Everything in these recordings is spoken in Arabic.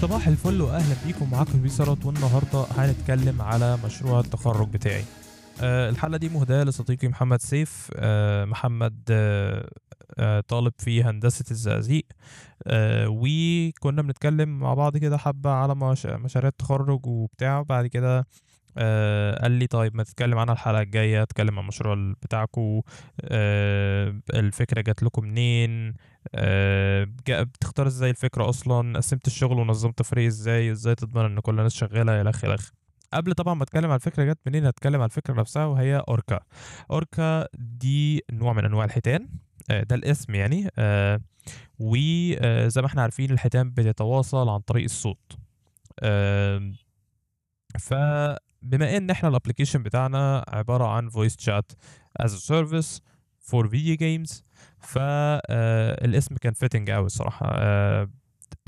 صباح الفل وأهلا بيكم. معاكم بيسرت والنهاردة هنتكلم على مشروع التخرج بتاعي. أه الحلقة دي مهداة لصديقي محمد سيف. أه محمد أه أه طالب في هندسة الزقازيق. أه وكنا بنتكلم مع بعض كده حبة على مش... مشاريع التخرج وبتاع. بعد كده آه قال لي طيب ما تتكلم عنها الحلقة الجاية اتكلم عن المشروع بتاعكم آه الفكرة جات لكم منين؟ آه بتختار إزاي الفكرة أصلا؟ قسمت الشغل ونظمت فريق إزاي؟ إزاي تضمن إن كل الناس شغالة إلى اخره قبل طبعا ما أتكلم على الفكرة جت منين هتكلم على الفكرة نفسها وهي أوركا. أوركا دي نوع من أنواع الحيتان. آه، ده الاسم يعني. آه، وزي ما إحنا عارفين الحيتان بتتواصل عن طريق الصوت. فبما إن إحنا الابلكيشن بتاعنا عبارة عن chat as a service for video games فالاسم كان fitting قوي الصراحة. آه،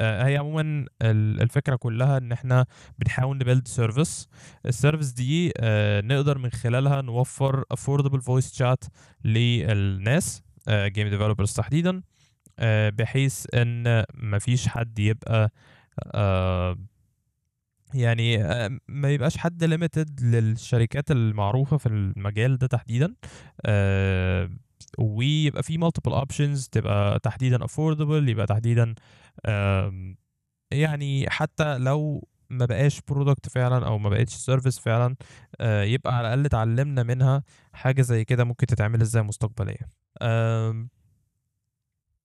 آه، هي عموما ال- الفكرة كلها إن إحنا بنحاول ن build service ال service دي آه، نقدر من خلالها نوفر affordable voice chat للناس game developers تحديدا آه، بحيث إن مفيش حد يبقى آه، يعني آه، ما يبقاش حد limited للشركات المعروفة في المجال ده تحديدا. آه، ويبقى في multiple options تبقى تحديدا affordable يبقى تحديدا يعني حتى لو ما بقاش product فعلا أو ما بقتش service فعلا آه، يبقى على الأقل اتعلمنا منها حاجة زي كده ممكن تتعمل إزاي مستقبليا.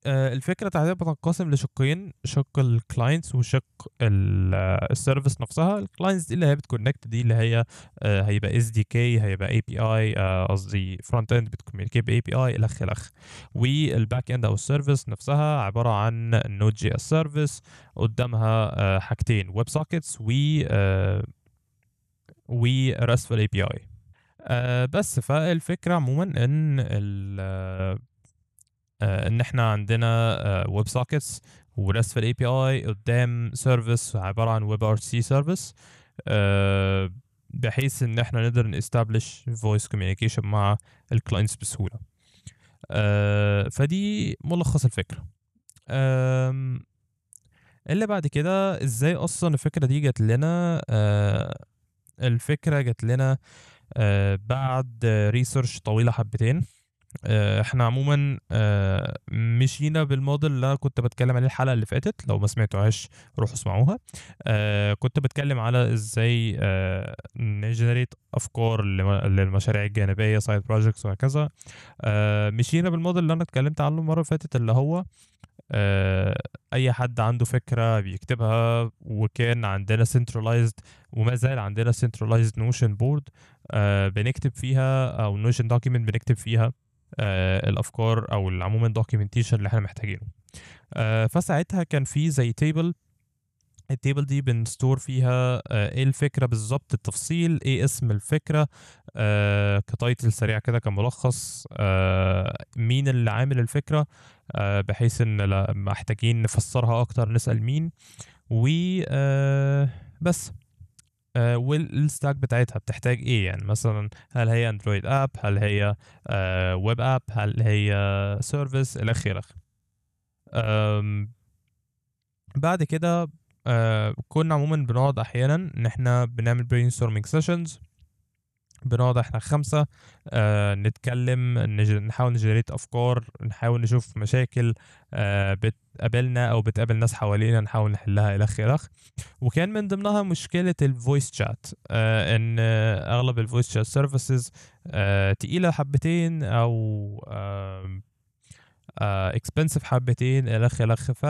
آه، الفكرة تحديدا بتنقسم لشقين شق ال clients وشق ال service نفسها. ال clients دي اللي هي بت connect دي اللي هي آه، هيبقى SDK هيبقى API قصدي front end بت communicate ب API الخ الخ وال back end أو ال service نفسها عبارة عن Node.js service قدامها آه، حاجتين web sockets و و ريستفul اي بي اي بس فالفكرة عموما إن آه، آه، إن إحنا عندنا web sockets و RESTful API قدام service عبارة عن WebRTC service بحيث إن إحنا نقدر ن establish voice communication مع ال clients بسهولة. آه، فدي ملخص الفكرة. اللي بعد كده إزاي أصلا الفكرة دي جت لنا؟ آه، الفكرة جت لنا آه، بعد research طويلة حبتين. آه، إحنا عموما آه، مشينا بالموديل اللي أنا كنت بتكلم عليه الحلقة اللي فاتت لو ما سمعتوهاش روحوا اسمعوها. آه، كنت بتكلم على إزاي ن generate أفكار لم- للمشاريع الجانبية side projects وهكذا. آه، مشينا بالموديل اللي أنا اتكلمت عنه المرة اللي فاتت اللي هو آه، أي حد عنده فكرة بيكتبها وكان عندنا centralized وما زال عندنا notion board آه، بنكتب فيها أو notion document بنكتب فيها. آه، الأفكار أو عموما documentation اللي إحنا محتاجينه. آه، فساعتها كان في زي table ال table دي بن store فيها آه، إيه الفكرة بالظبط؟ التفصيل إيه اسم الفكرة؟ آه، ك title سريع كده كملخص. آه، مين اللي عامل الفكرة؟ آه، بحيث إن محتاجين نفسرها أكتر نسأل مين؟ و آه، بس. آه، وال stack بتاعتها بتحتاج إيه يعني؟ مثلا هل هي Android app هل هي web app هل هي service إلى آخره. بعد كده آه، كنا عموما بنقعد أحيانا ان إحنا بنعمل brainstorming sessions بنقعد إحنا خمسة آه نتكلم نج- نحاول ن generate أفكار نحاول نشوف مشاكل آه بتقابلنا أو بتقابل ناس حوالينا نحاول نحلها إلى آخره. وكان من ضمنها مشكلة ال voice chat آه إن آه اغلب ال voice chat services آه تقيلة حبتين أو آه آه حبتين الخ الخ ف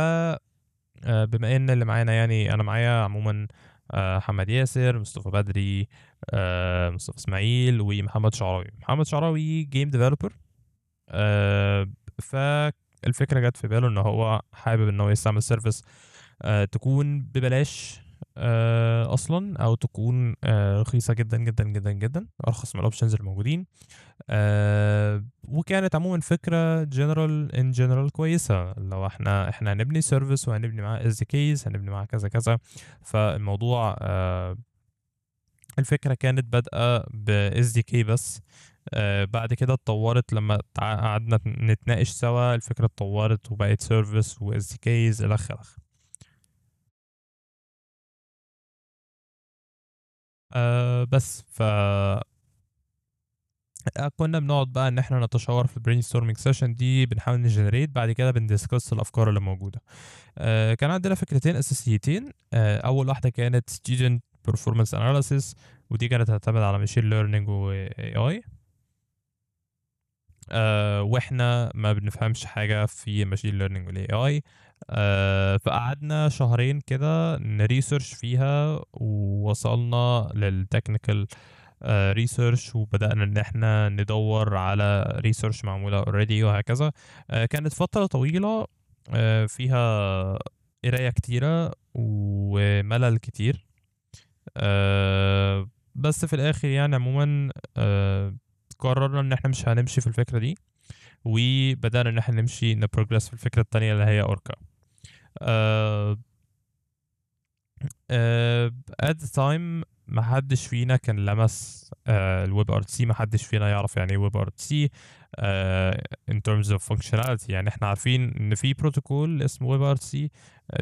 آه، بما إن اللي معانا يعني أنا معايا عموما محمد ياسر مصطفى بدري آه، مصطفى إسماعيل ومحمد شعراوي. محمد شعراوي game developer فالفكرة جت في باله إن هو حابب إن هو يستعمل service تكون ببلاش آه، أصلا أو تكون آه، رخيصة جدا جدا جدا جدا أرخص من ال options الموجودين آه، وكانت عموما فكرة general in general كويسة. لو إحنا إحنا هنبني service وهنبني معاه SDKs هنبني معاه كذا كذا. فالموضوع آه، الفكرة كانت بادئة ب SDK بس. آه، بعد كده اتطورت لما قعدنا نتناقش سوا الفكرة اتطورت وبقت service و SDKs إلى آخره. آه بس ف كنا بنقعد بقى إن إحنا نتشاور في ال brainstorming session دي بنحاول ن generate بعد كده بن discuss الأفكار اللي موجودة. آه كان عندنا فكرتين أساسيتين. آه أول واحدة كانت student performance analysis ودي كانت هتعتمد على machine learning و AI آه وإحنا ما بنفهمش حاجة في machine learning وال AI آه فقعدنا شهرين كده ن research فيها ووصلنا لل technical research وبدأنا إن إحنا ندور على research معمولة already وهكذا. آه كانت فترة طويلة آه فيها قراية كتيرة وملل كتير. آه بس في الآخر يعني عموما آه قررنا إن إحنا مش هنمشي في الفكرة دي وبدأنا إن إحنا نمشي ن progress في الفكرة التانية اللي هي أوركا. آه آه at the time ما حدش فينا كان لمس ال WebRTC ما حدش فينا يعرف يعني إيه WebRTC in terms of functionality. يعني إحنا عارفين إن في بروتوكول اسمه WebRTC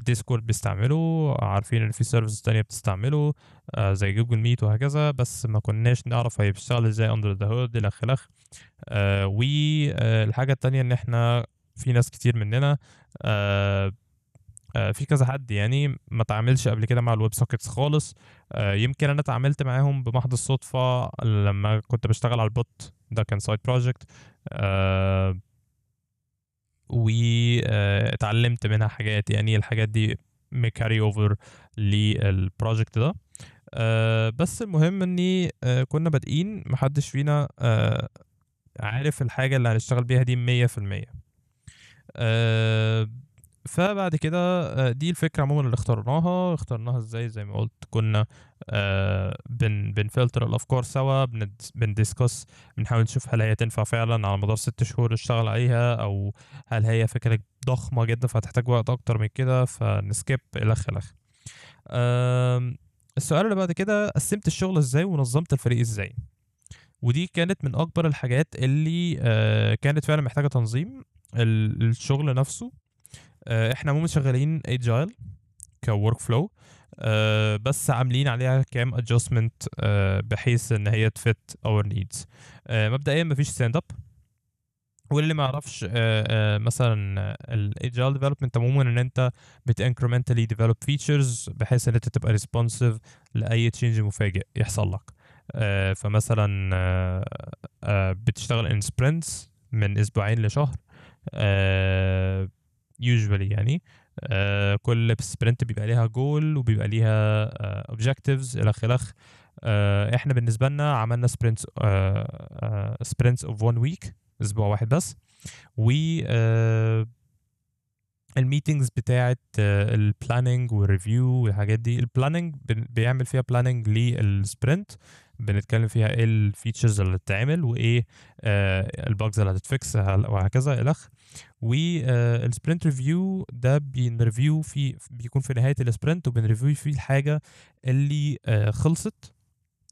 ديسكورد بيستعمله عارفين إن في services تانية بتستعمله آه زي جوجل ميت وهكذا بس ما كناش نعرف هي بتشتغل إزاي under the hood آخره. آه والحاجة التانية إن إحنا في ناس كتير مننا آه، في كذا حد يعني ما تعاملش قبل كده مع ال web sockets خالص. آه، يمكن أنا اتعاملت معاهم بمحض الصدفة لما كنت بشتغل على ال bot ده كان side project واتعلمت منها حاجات. يعني الحاجات دي م carry over لل project ده. آه، بس المهم إني كنا بادئين. محدش فينا عارف الحاجة اللي هنشتغل بيها دي مية في المية. فبعد كده آه، دي الفكرة عموما اللي اخترناها. اخترناها إزاي؟ زي ما قلت كنا آه بن بنفلتر الأفكار سوا بندسكس بنحاول نشوف هل هي تنفع فعلا على مدار ست شهور نشتغل عليها أو هل هي فكرة ضخمة جدا فهتحتاج وقت أكتر من كده فنسكيب الخ الخ السؤال اللي بعد كده قسمت الشغل إزاي ونظمت الفريق إزاي؟ ودي كانت من أكبر الحاجات اللي آه كانت فعلا محتاجة تنظيم الشغل نفسه. إحنا عموما شغالين agile ك workflow بس عاملين عليها كام adjustment آه، بحيث إن هي ت fit our needs مبدئيا مفيش stand up واللي ما يعرفش آه، مثلا ال agile development عموما إن أنت بت incrementally develop features بحيث إن أنت تبقى responsive لأي change مفاجئ يحصل لك. فمثلا بتشتغل in sprints من أسبوعين لشهر. usually يعني. آه كل sprint بيبقى ليها جول وبيبقى ليها objectives إلى آخره. آه إحنا بالنسبة لنا عملنا sprints sprints of 1 week أسبوع واحد بس. و آه ال meetings بتاعه ال planning وال review والحاجات دي. ال planning بيعمل فيها planning لل sprint بنتكلم فيها إيه ال features اللي هتتعمل وإيه آه ال bugs اللي هتت fix وهكذا الخ وال sprint review ده بن review في بيكون في نهاية ال sprint وبن review فيه الحاجة اللي آه خلصت.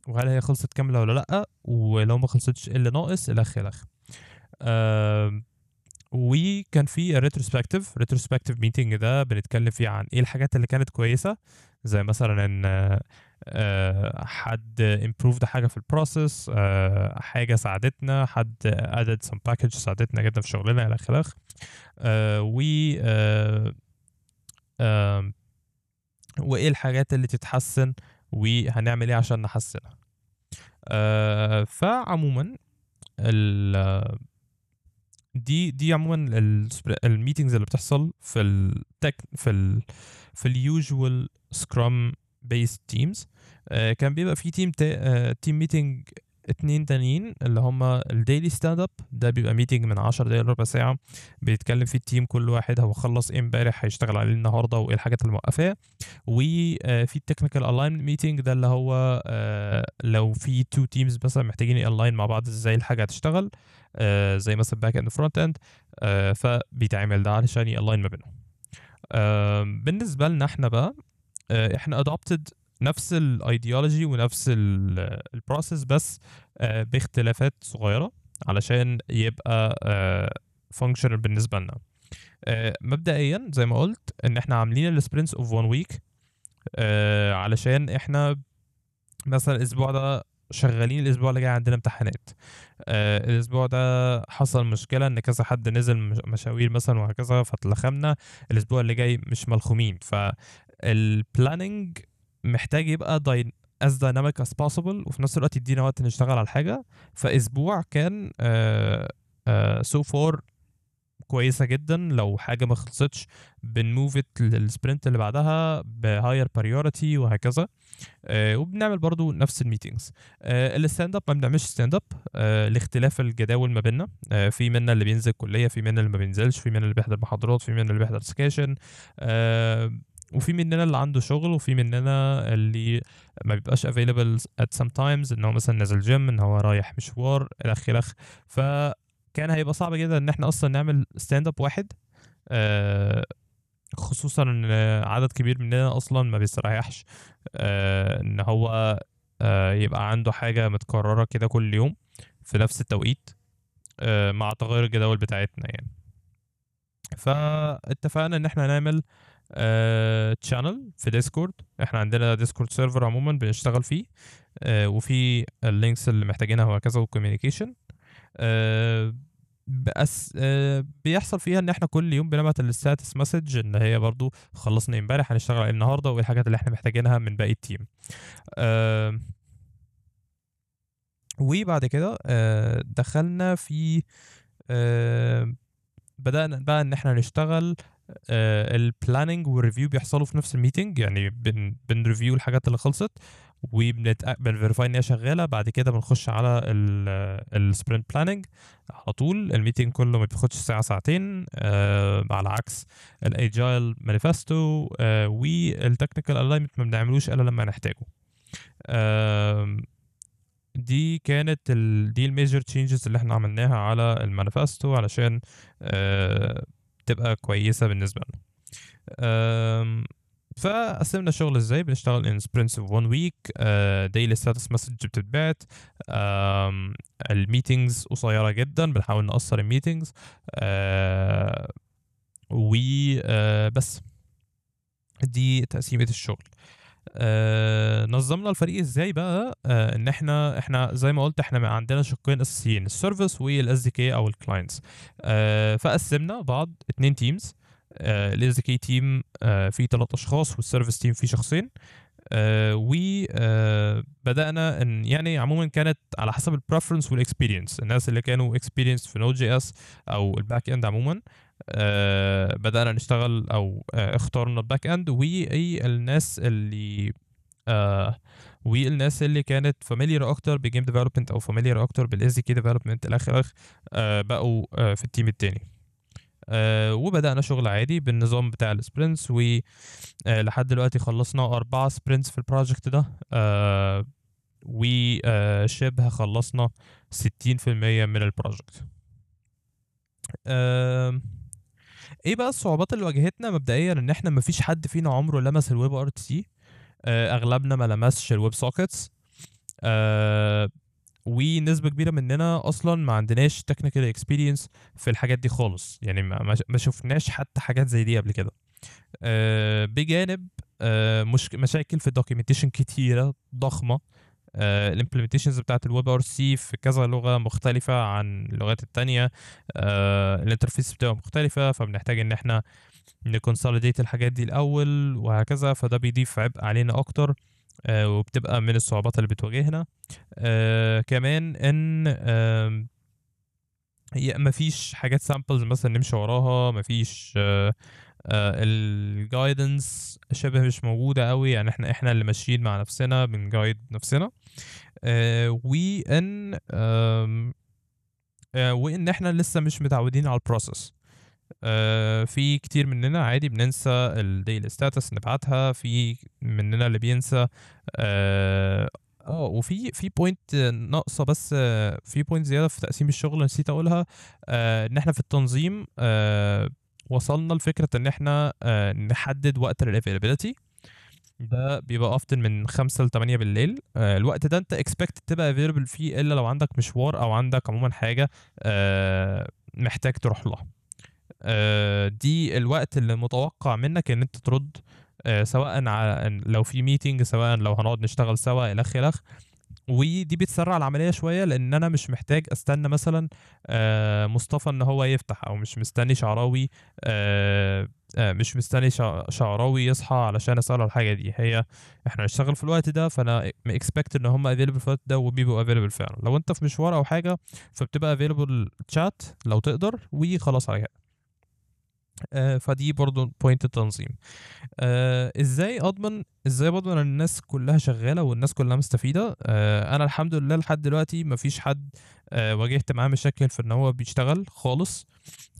وهل هي خلصت كاملة ولا لأ؟ ولو ما خلصتش إيه اللي ناقص؟ الخ الخ آه وكان في retrospective retrospective meeting ده بنتكلم فيه عن إيه الحاجات اللي كانت كويسة. زي مثلا إن آه، حد improved حاجة في ال process آه، حاجة ساعدتنا حد added some package ساعدتنا جدا في شغلنا إلى آخره. آه، و وإيه الحاجات اللي تتحسن وهنعمل إيه عشان نحسنها. فعموما ال دي دي عموما ال meetings اللي بتحصل في ال tech في ال في ال usual scrum based teams كان بيبقى في team team meeting اتنين تانيين اللي هما ال daily stand up ده بيبقى meeting من 10 دقايق لربع ساعة. بيتكلم فيه ال team كل واحد هو خلص إيه امبارح هيشتغل عليه النهارده وإيه الحاجات اللي موقفاه وفي ال technical align meeting ده اللي هو آه، لو في two teams مثلا محتاجين align مع بعض إزاي الحاجة هتشتغل آه، زي مثلا back end front end فبيتعمل ده علشان ي align ما بينهم. بالنسبة لنا إحنا بقى آه، إحنا adopted نفس الايديولوجي ونفس ال process بس آه، باختلافات صغيرة علشان يبقى functional بالنسبة لنا. مبدئيا زي ما قلت إن إحنا عاملين ال sprints of 1 week علشان إحنا مثلا الأسبوع ده شغالين الأسبوع اللي جاي عندنا امتحانات. آه الأسبوع ده حصل مشكلة إن كذا حد نزل مش- مشاوير مثلا وهكذا فاتلخمنا. الأسبوع اللي جاي مش ملخومين فال planning محتاج يبقى dyn- as dynamic as possible وفي نفس الوقت يدينا وقت نشتغل على الحاجة. فأسبوع كان آه آه so far كويسة جدا. لو حاجة ما خلصتش بن move لل sprint اللي بعدها ب higher priority وهكذا. آه وبنعمل برضو نفس ال meetings. آه ال stand up ما بنعملش stand up آه لاختلاف الجداول ما بيننا. آه في منا اللي بينزل كلية في منا اللي ما بينزلش في منا اللي بيحضر محاضرات في منا اللي بيحضر سكاشن آه وفي مننا اللي عنده شغل وفي مننا اللي ما بيبقاش available at some times إن هو مثلا نازل جيم إن هو رايح مشوار الخ الخ فكان هيبقى صعب جدا إن إحنا أصلا نعمل stand up واحد آه خصوصا إن عدد كبير مننا أصلا ما بيستريحش آه إن هو آه يبقى عنده حاجة متكررة كده كل يوم في نفس التوقيت مع تغير الجداول بتاعتنا يعني. فاتفقنا إن إحنا نعمل channel في Discord إحنا عندنا Discord server عموما بنشتغل فيه. آه وفي ال links اللي محتاجينها وهكذا وال communication آه بس آه بيحصل فيها إن إحنا كل يوم بنبعت ال status message إن هي برضو خلصنا إمبارح هنشتغل عليه النهارده وايه الحاجات اللي إحنا محتاجينها من باقي ال team آه وبعد كده آه دخلنا في آه بدأنا بقى إن إحنا نشتغل ال planning وال review بيحصلوا في نفس ال meeting يعني بن بن review الحاجات اللي خلصت وبن verify إن هي شغالة بعد كده بنخش على ال sprint planning على طول. ال meeting كله ما بياخدش ساعة ساعتين آه على عكس ال agile manifesto آه وال technical alignment ما بنعملوش إلا لما نحتاجه. آه دي كانت ال... دي ال major changes اللي إحنا عملناها على المانيفستو علشان آه تبقى كويسة بالنسبة لنا. فقسمنا الشغل إزاي؟ بنشتغل in sprints of one week daily status message بتتبعت. ال meetings قصيرة جدا بنحاول نقصر ال meetings. وبس دي تقسيمة الشغل. آه نظمنا الفريق إزاي بقى؟ آه إن إحنا إحنا زي ما قلت إحنا عندنا شقين أساسيين ال service وال SDK أو ال clients آه فقسمنا بعض اتنين teams ال SDK team فيه ثلاث أشخاص وال service team فيه شخصين. آه وبدانا إن يعني عموما كانت على حسب ال preference وال experience الناس اللي كانوا experience في Node.js أو ال back end عموما. آه بدأنا نشتغل أو آه اخترنا ال back end والناس اللي آه والناس اللي كانت familiar أكتر ب game development أو familiar أكتر بال SDK development الآخر آه بقوا آه في ال team التاني. آه وبدأنا شغل عادي بالنظام بتاع ال sprints ولحد دلوقتي خلصنا أربعة sprints في ال project ده. آه وشبه خلصنا 60% من ال project آه إيه بقى الصعوبات اللي واجهتنا مبدئيا إن إحنا مفيش حد فينا عمره لمس ال WebRTC؟ أغلبنا ما لمسش ال web sockets. آه ونسبة كبيرة مننا أصلا ما عندناش technical experience في الحاجات دي خالص. يعني ما, شفناش حتى حاجات زي دي قبل كده. آه بجانب آه مش مشاكل في ال documentation كتيرة ضخمة. ال implementations بتاعت ال WebRTC في كذا لغة مختلفة عن اللغات التانية. آه ال interface بتبقى مختلفة فبنحتاج إن إحنا ن consolidate الحاجات دي الأول وهكذا. فده بيضيف عبء علينا أكتر آه وبتبقى من الصعوبات اللي بتواجهنا. آه كمان إن مفيش حاجات samples مثلا نمشي وراها مفيش آه ال guidance شبه مش موجودة قوي. يعني إحنا إحنا اللي ماشيين مع نفسنا بن guide نفسنا. آه وان آم، آه وان إحنا لسه مش متعودين على ال process آه في كتير مننا عادي بننسى ال daily status نبعتها. في مننا اللي بينسى آه آه، وفي في point ناقصة بس آه، في point زيادة في تقسيم الشغل نسيت أقولها آه إن إحنا في التنظيم آه وصلنا لفكرة إن إحنا آه نحدد وقت ال availability ده بيبقى often من 5 ل 8 بالليل. آه الوقت ده أنت expected تبقى available فيه إلا لو عندك مشوار أو عندك عموما حاجة آه محتاج تروح لها. دي الوقت اللي متوقع منك إن أنت ترد سواء لو في meeting سواء لو هنقعد نشتغل سوا الخ الخ ودي بتسرع العملية شوية لأن أنا مش محتاج أستنى مثلا آه، مصطفى إن هو يفتح أو مش مستني شعراوي آه، آه، مش مستني شع- شعراوي يصحى علشان أسأله الحاجة دي. هي إحنا هنشتغل في الوقت ده فأنا expect إن هم available في الوقت ده وبيبقوا available فعلا. لو أنت في مشوار أو حاجة فبتبقى available chat لو تقدر وخلاص على كده. فدي برضو point التنظيم. آه، إزاي اضمن إزاي بضمن إن الناس كلها شغالة والناس كلها مستفيدة؟ آه، أنا الحمد لله لحد دلوقتي مفيش حد آه، واجهت معاه مشاكل في إن هو بيشتغل خالص.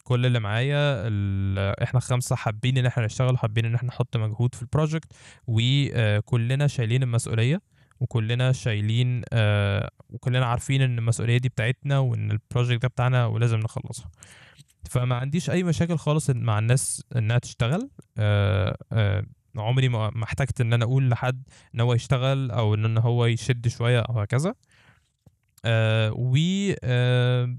كل اللي معايا إحنا خمسة حابين إن إحنا نشتغل حابين إن إحنا نحط مجهود في ال project وكلنا شايلين المسؤولية وكلنا شايلين آه، وكلنا عارفين إن المسؤولية دي بتاعتنا وإن ال project ده بتاعنا ولازم نخلصها. فما عنديش أي مشاكل خالص مع الناس إنها تشتغل. آه، آه، عمري ما احتجت إن أنا أقول لحد إن هو يشتغل أو إن هو يشد شوية أو هكذا. آه، و آه،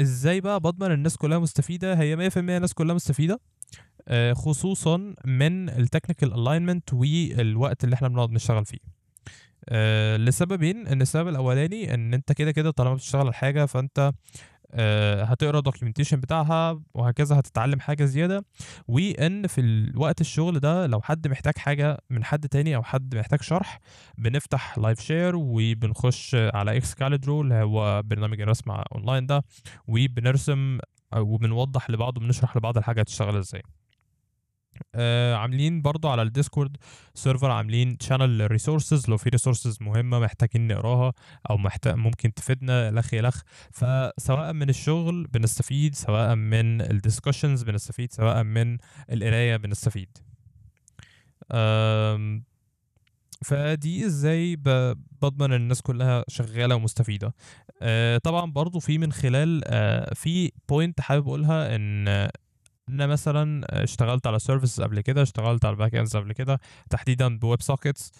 إزاي بقى بضمن الناس كلها مستفيدة؟ هي 100% الناس كلها مستفيدة. آه، خصوصا من ال technical alignment والوقت اللي إحنا بنقعد نشتغل فيه. آه، لسببين. إن السبب الأولاني إن أنت كده كده طالما بتشتغل على حاجة فأنت هتقرا ال documentation بتاعها وهكذا هتتعلم حاجة زيادة. وإن في الوقت الشغل ده لو حد محتاج حاجة من حد تاني أو حد محتاج شرح بنفتح live share وبنخش على Excalidraw اللي هو برنامج الرسم اونلاين ده وبنرسم وبنوضح لبعض وبنشرح لبعض الحاجة هتشتغل إزاي. آه عاملين برضو على ال Discord server عاملين channel resources لو في resources مهمة محتاجين نقراها أو محتاج ممكن تفيدنا إلخ إلخ. فسواء من الشغل بنستفيد سواء من ال discussions بنستفيد سواء من القراية بنستفيد. فدي إزاي بضمن إن الناس كلها شغالة ومستفيدة. أه، طبعا برضو في من خلال أه، في point حابب أقولها إن أنا مثلا اشتغلت على services قبل كده اشتغلت على backends قبل كده تحديدا ب web sockets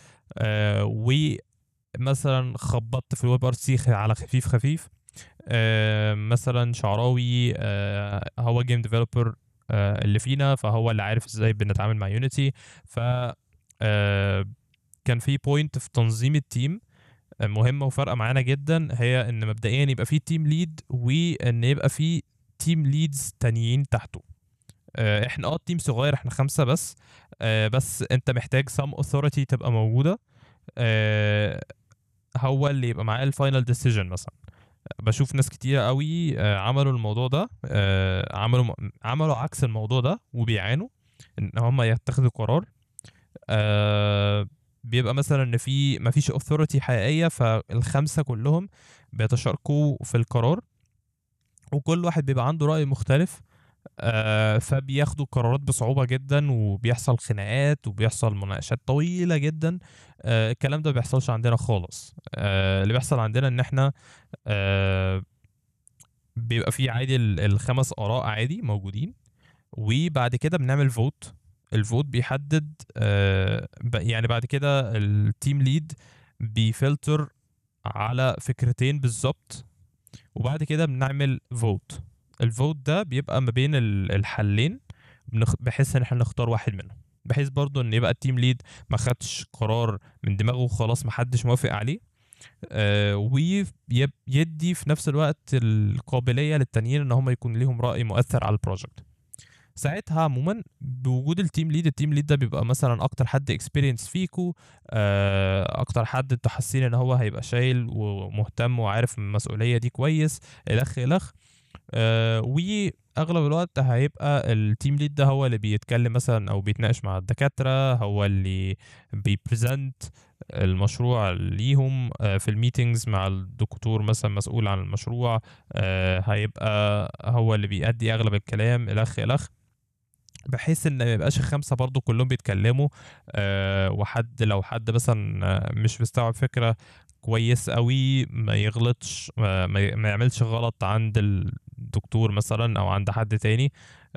ومثلا خبطت في ال WebRTC على خفيف خفيف آه، مثلا شعراوي آه، هو game developer اللي فينا فهو اللي عارف إزاي بنتعامل مع Unity ف آه، كان في point في تنظيم ال team آه، مهمة وفارقة معانا جدا هي إن مبدئيا يبقى في team lead وإن يبقى في team leads تانيين تحته. آه، إحنا آه ال team صغير إحنا خمسة بس. آه، بس انت محتاج some authority تبقى موجودة. آه، هو اللي يبقى معاه ال final decision مثلا. بشوف ناس كتيرة قوي آه، عملوا الموضوع ده. آه، عملوا عملوا عكس الموضوع ده وبيعانوا إن هم يتخذوا قرار. آه، بيبقى مثلا إن في مفيش authority حقيقية فالخمسة كلهم بيتشاركوا في القرار. وكل واحد بيبقى عنده رأي مختلف. آه، فبياخدوا قرارات بصعوبة جدا وبيحصل خناقات وبيحصل مناقشات طويلة جدا. آه، الكلام ده بيحصلش عندنا خالص. آه، اللي بيحصل عندنا إن إحنا آه، بيبقى في عادي ال- الخمس آراء عادي موجودين وبعد كده بنعمل vote ال vote بيحدد آه، يعني بعد كده ال team lead بيفلتر على فكرتين بالظبط وبعد كده بنعمل vote ال vote ده بيبقى ما بين ال- الحلين بحيث إن إحنا نختار واحد منهم بحيث برضو إن يبقى ال team lead ما خدش قرار من دماغه وخلاص ما حدش موافق عليه آه ويدي في نفس الوقت القابلية للتانيين إن هم يكون ليهم رأي مؤثر على ال project ساعتها عموما بوجود ال team lead ال team lead ده بيبقى مثلا أكتر حد experienced فيكو آه، أكتر حد أنتوا حاسين إن هو هيبقى شايل ومهتم وعارف المسؤولية دي كويس إلخ إلخ. آه، وأغلب الوقت هيبقى ال team lead ده هو اللي بيتكلم مثلا أو بيتناقش مع الدكاترة هو اللي بي present المشروع ليهم آه، في ال meetings مع الدكتور مثلا مسؤول عن المشروع آه، هيبقى هو اللي بيأدي أغلب الكلام الخ الخ بحيث إن ما يبقاش الخمسة برضو كلهم بيتكلموا آه، وحد لو حد مثلا مش مستوعب فكرة كويس قوي ما يغلطش ما, يعملش غلط عند الدكتور مثلا أو عند حد تاني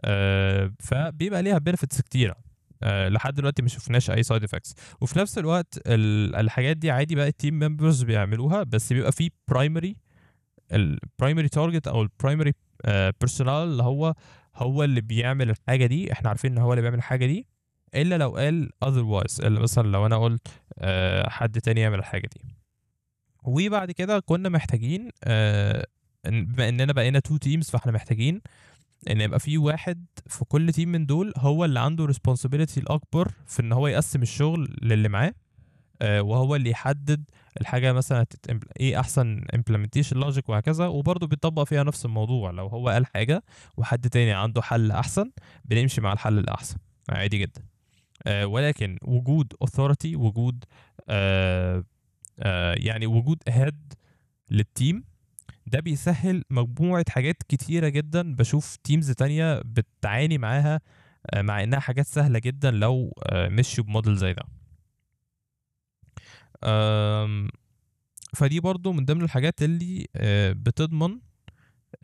آه، فبيبقى ليها benefits كتيرة. آه، لحد دلوقتي ما شفناش أي side effects وفي نفس الوقت ال- الحاجات دي عادي بقى ال team members بيعملوها بس بيبقى في primary ال primary target أو ال primary personal اللي هو هو اللي بيعمل الحاجة دي إحنا عارفين إن هو اللي بيعمل الحاجة دي إلا لو قال otherwise إلا مثلا لو أنا قلت آه، حد تاني يعمل الحاجة دي. وبعد كده كنا محتاجين آه، بما إننا بقينا two teams فإحنا محتاجين إن يبقى في واحد في كل team من دول هو اللي عنده responsibility الأكبر في إن هو يقسم الشغل للي معاه آه، وهو اللي يحدد الحاجة مثلا إيه أحسن implementation logic وهكذا وبرضه بيطبق فيها نفس الموضوع لو هو قال حاجة وحد تاني عنده حل أحسن بنمشي مع الحل الأحسن عادي جدا. آه، ولكن وجود authority وجود آه، يعني وجود head لل team ده بيسهل مجموعة حاجات كتيرة جدا. بشوف teams تانية بتعاني معاها آه، مع إنها حاجات سهلة جدا لو آه، مشوا بموديل زي ده. فدي برضو من ضمن الحاجات اللي آه، بتضمن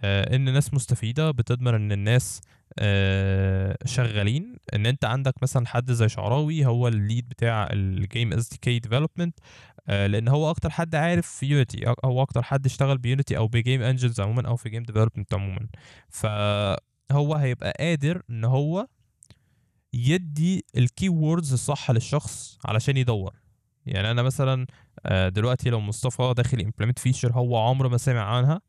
آه، إن الناس مستفيدة بتضمن إن الناس آه، شغالين. إن أنت عندك مثلا حد زي شعراوي هو ال lead بتاع ال game SDK development لأن هو أكتر حد عارف Unity هو أكتر حد اشتغل ب Unity أو ب game engines عموما أو في game development عموما. فهو هيبقى قادر إن هو يدي ال keywords الصح للشخص علشان يدور. يعني أنا مثلا آه، دلوقتي لو مصطفى داخل implement feature هو عمره ما سمع عنها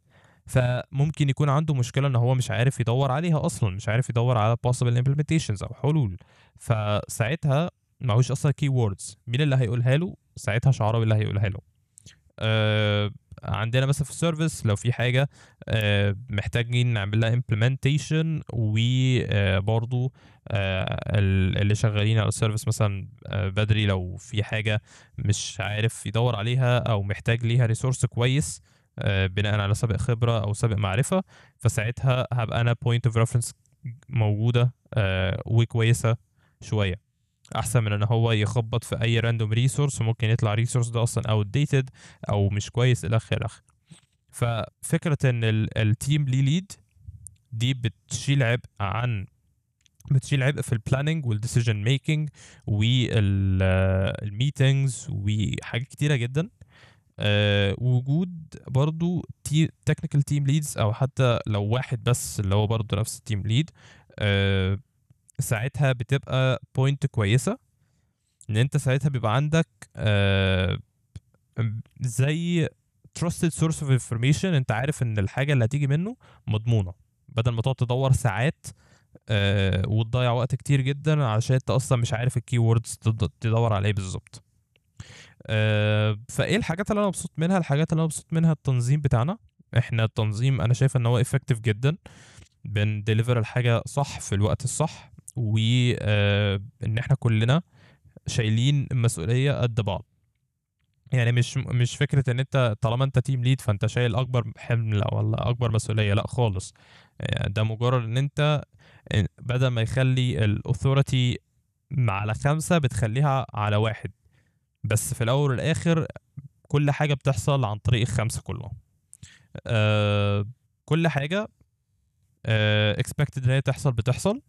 فممكن يكون عنده مشكلة إن هو مش عارف يدور عليها أصلا مش عارف يدور على possible implementations أو حلول. فساعتها معهوش أصلا keywords مين اللي هيقولها له؟ ساعتها شعراوي اللي هيقولها له. آه عندنا مثلا في ال service لو في حاجة آه محتاجين نعمل لها implementation وبرضه آه ال- اللي شغالين على ال service مثلا آه بدري لو في حاجة مش عارف يدور عليها أو محتاج ليها resource كويس آه، بناء على سابق خبرة أو سابق معرفة فساعتها هبقى أنا point of reference موجودة آه، وكويسة شوية. أحسن من إن هو يخبط في أي random resource وممكن يطلع resource ده أصلا outdated أو مش كويس إلى آخره. ففكرة إن ال team ليه lead دي بتشيل عبء عن بتشيل عبء في ال planning وال decision making وال meetings وحاجات كتيرة جدا. آه، وجود برضو technical team leads أو حتى لو واحد بس اللي هو برضو نفس ال team lead ساعتها بتبقى point كويسة إن أنت ساعتها بيبقى عندك آه، زي trusted source of information أنت عارف إن الحاجة اللي هتيجي منه مضمونة بدل ما تقعد تدور ساعات آه، وتضيع وقت كتير جدا علشان أنت أصلا مش عارف ال keywords تدور عليه بالظبط. آه، فإيه الحاجات اللي أنا مبسوط منها؟ الحاجات اللي أنا مبسوط منها التنظيم بتاعنا. إحنا التنظيم أنا شايف إن هو effective جدا. بن deliver الحاجة صح في الوقت الصح. وان إحنا كلنا شايلين المسؤولية قد بعض. يعني مش مش فكرة إن أنت طالما أنت team lead فأنت شايل أكبر حمل ولا أكبر مسؤولية لأ خالص. يعني ده مجرد إن أنت بدل ما يخلي ال authority على خمسة بتخليها على واحد. بس في الأول والآخر كل حاجة بتحصل عن طريق الخمسة كلهم. آه كل حاجة expected إن هي تحصل بتحصل.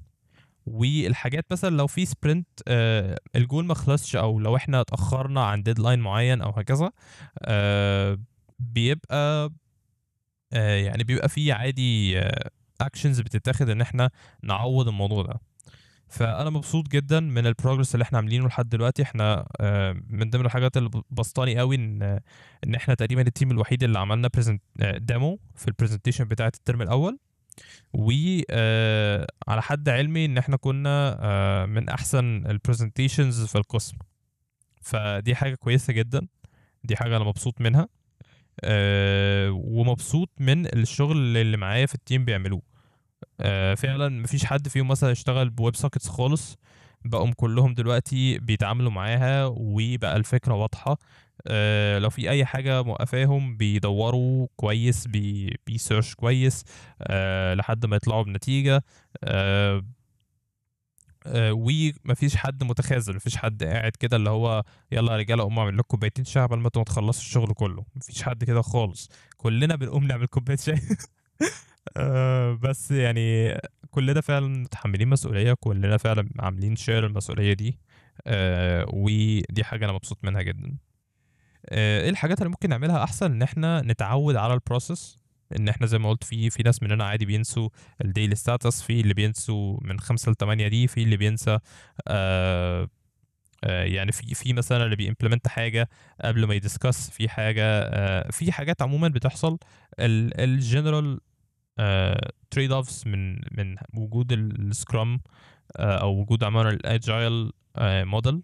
والحاجات مثلا لو في sprint آه الجول ما خلصش أو لو إحنا اتأخرنا عن deadline معين أو هكذا آه بيبقى آه يعني بيبقى في عادي actions بتتاخد إن إحنا نعوض الموضوع ده. فأنا مبسوط جدا من ال progress اللي إحنا عاملينه لحد دلوقتي. إحنا آه، من ضمن الحاجات اللي بسطاني قوي إن إن إحنا تقريبا ال team الوحيد اللي عملنا demo في ال presentation بتاعة ال term الأول. وعلى حد علمي إن إحنا كنا آه، من أحسن ال presentations في القسم. فدي حاجة كويسة جدا. دي حاجة أنا مبسوط منها. آه، ومبسوط من الشغل اللي معايا في ال team بيعملوه. آه، فعلا مفيش حد فيهم مثلا اشتغل ب web sockets خالص. بقوا كلهم دلوقتي بيتعاملوا معاها وبقى الفكرة واضحة. آه، لو في أي حاجة موقفاهم بيدوروا كويس بي بي search كويس آه، لحد ما يطلعوا بنتيجة آه، آه، ومفيش حد متخاذل مفيش حد قاعد كده اللي هو يلا يا رجالة قوموا اعمل لكم كوبايتين شاي قبل ما أنتوا تخلصوا الشغل كله. مفيش حد كده خالص. كلنا بنقوم نعمل كوباية شاي. آه، بس يعني كلنا فعلا متحملين مسؤولية كلنا فعلا عاملين share المسؤولية دي ودي حاجة أنا مبسوط منها جدا. إيه الحاجات اللي ممكن نعملها أحسن إن إحنا نتعود على ال process إن إحنا زي ما قلت في في ناس مننا عادي بينسوا ال daily status في اللي بينسوا من خمسة لتمانية دي في اللي بينسى آه آه يعني في في مثلا اللي بي implement حاجة قبل ما ي discuss في حاجة آه في حاجات عموما بتحصل ال general trade offs من من وجود ال Scrum أو وجود عموما ال Agile model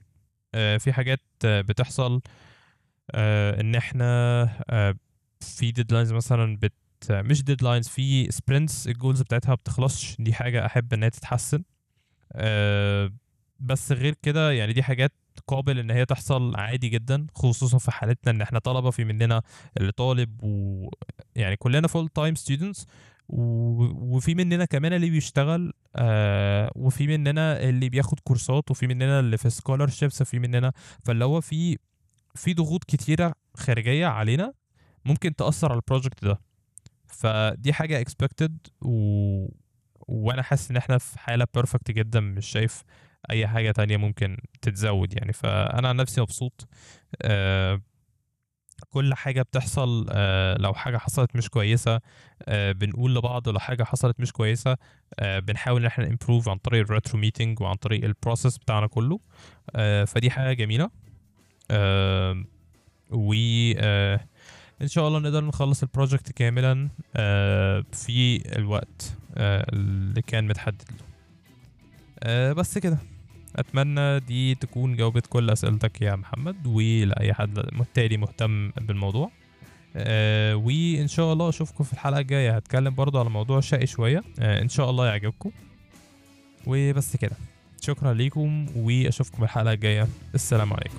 في حاجات آه، بتحصل آه، إن إحنا آه، في deadlines مثلا بت مش deadlines في sprints ال goals بتاعتها بتخلصش. دي حاجة أحب ان هي تتحسن بس غير كده يعني دي حاجات قابل إن هي تحصل عادي جدا خصوصا في حالتنا إن إحنا طلبة في مننا اللي طالب و يعني كلنا full time students وفي مننا كمان اللي بيشتغل آه وفي مننا اللي بياخد كورسات وفي مننا اللي في scholarships وفي مننا. فاللي هو في في ضغوط كتيرة خارجية علينا ممكن تأثر على ال project ده. فدي حاجة expected و... وأنا حاسس إن إحنا في حالة perfect جدا مش شايف أي حاجة تانية ممكن تتزود يعني. فأنا عن نفسي مبسوط. آه كل حاجة بتحصل آه لو حاجة حصلت مش كويسة آه بنقول لبعض لو حاجة حصلت مش كويسة آه بنحاول إن إحنا improve عن طريق ال retro meeting وعن طريق ال process بتاعنا كله. آه فدي حاجة جميلة. آه و آه إن شاء الله نقدر نخلص البروجكت كاملا آه في الوقت آه اللي كان متحدد له. آه بس كده. أتمنى دي تكون جاوبت كل أسئلتك يا محمد ولأي حد بالتالي مهتم بالموضوع. آه وان شاء الله أشوفكم في الحلقة الجاية. هتكلم برضو على موضوع شقي شوية. آه إن شاء الله يعجبكم. وبس كده. شكرا ليكم وأشوفكم الحلقة الجاية. السلام عليكم.